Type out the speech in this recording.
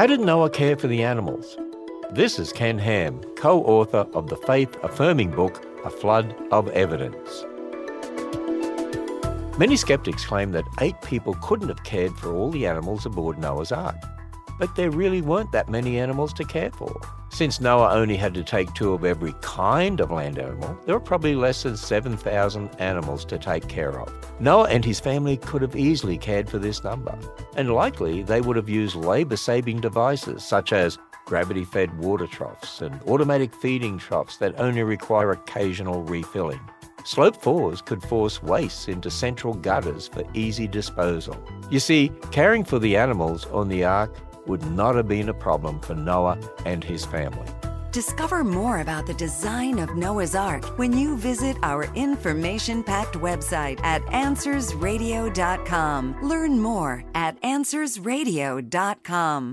How did Noah care for the animals? This is Ken Ham, co author of the faith affirming book, A Flood of Evidence. Many skeptics claim that eight people couldn't have cared for all the animals aboard Noah's Ark. But there really weren't that many animals to care for. Since Noah only had to take two of every kind of land animal, there were probably less than 7,000 animals to take care of. Noah and his family could have easily cared for this number, and likely they would have used labour saving devices such as gravity fed water troughs and automatic feeding troughs that only require occasional refilling. Slope fours could force waste into central gutters for easy disposal. You see, caring for the animals on the ark would not have been a problem for Noah and his family. Discover more about the design of Noah's Ark when you visit our information packed website at AnswersRadio.com. Learn more at AnswersRadio.com.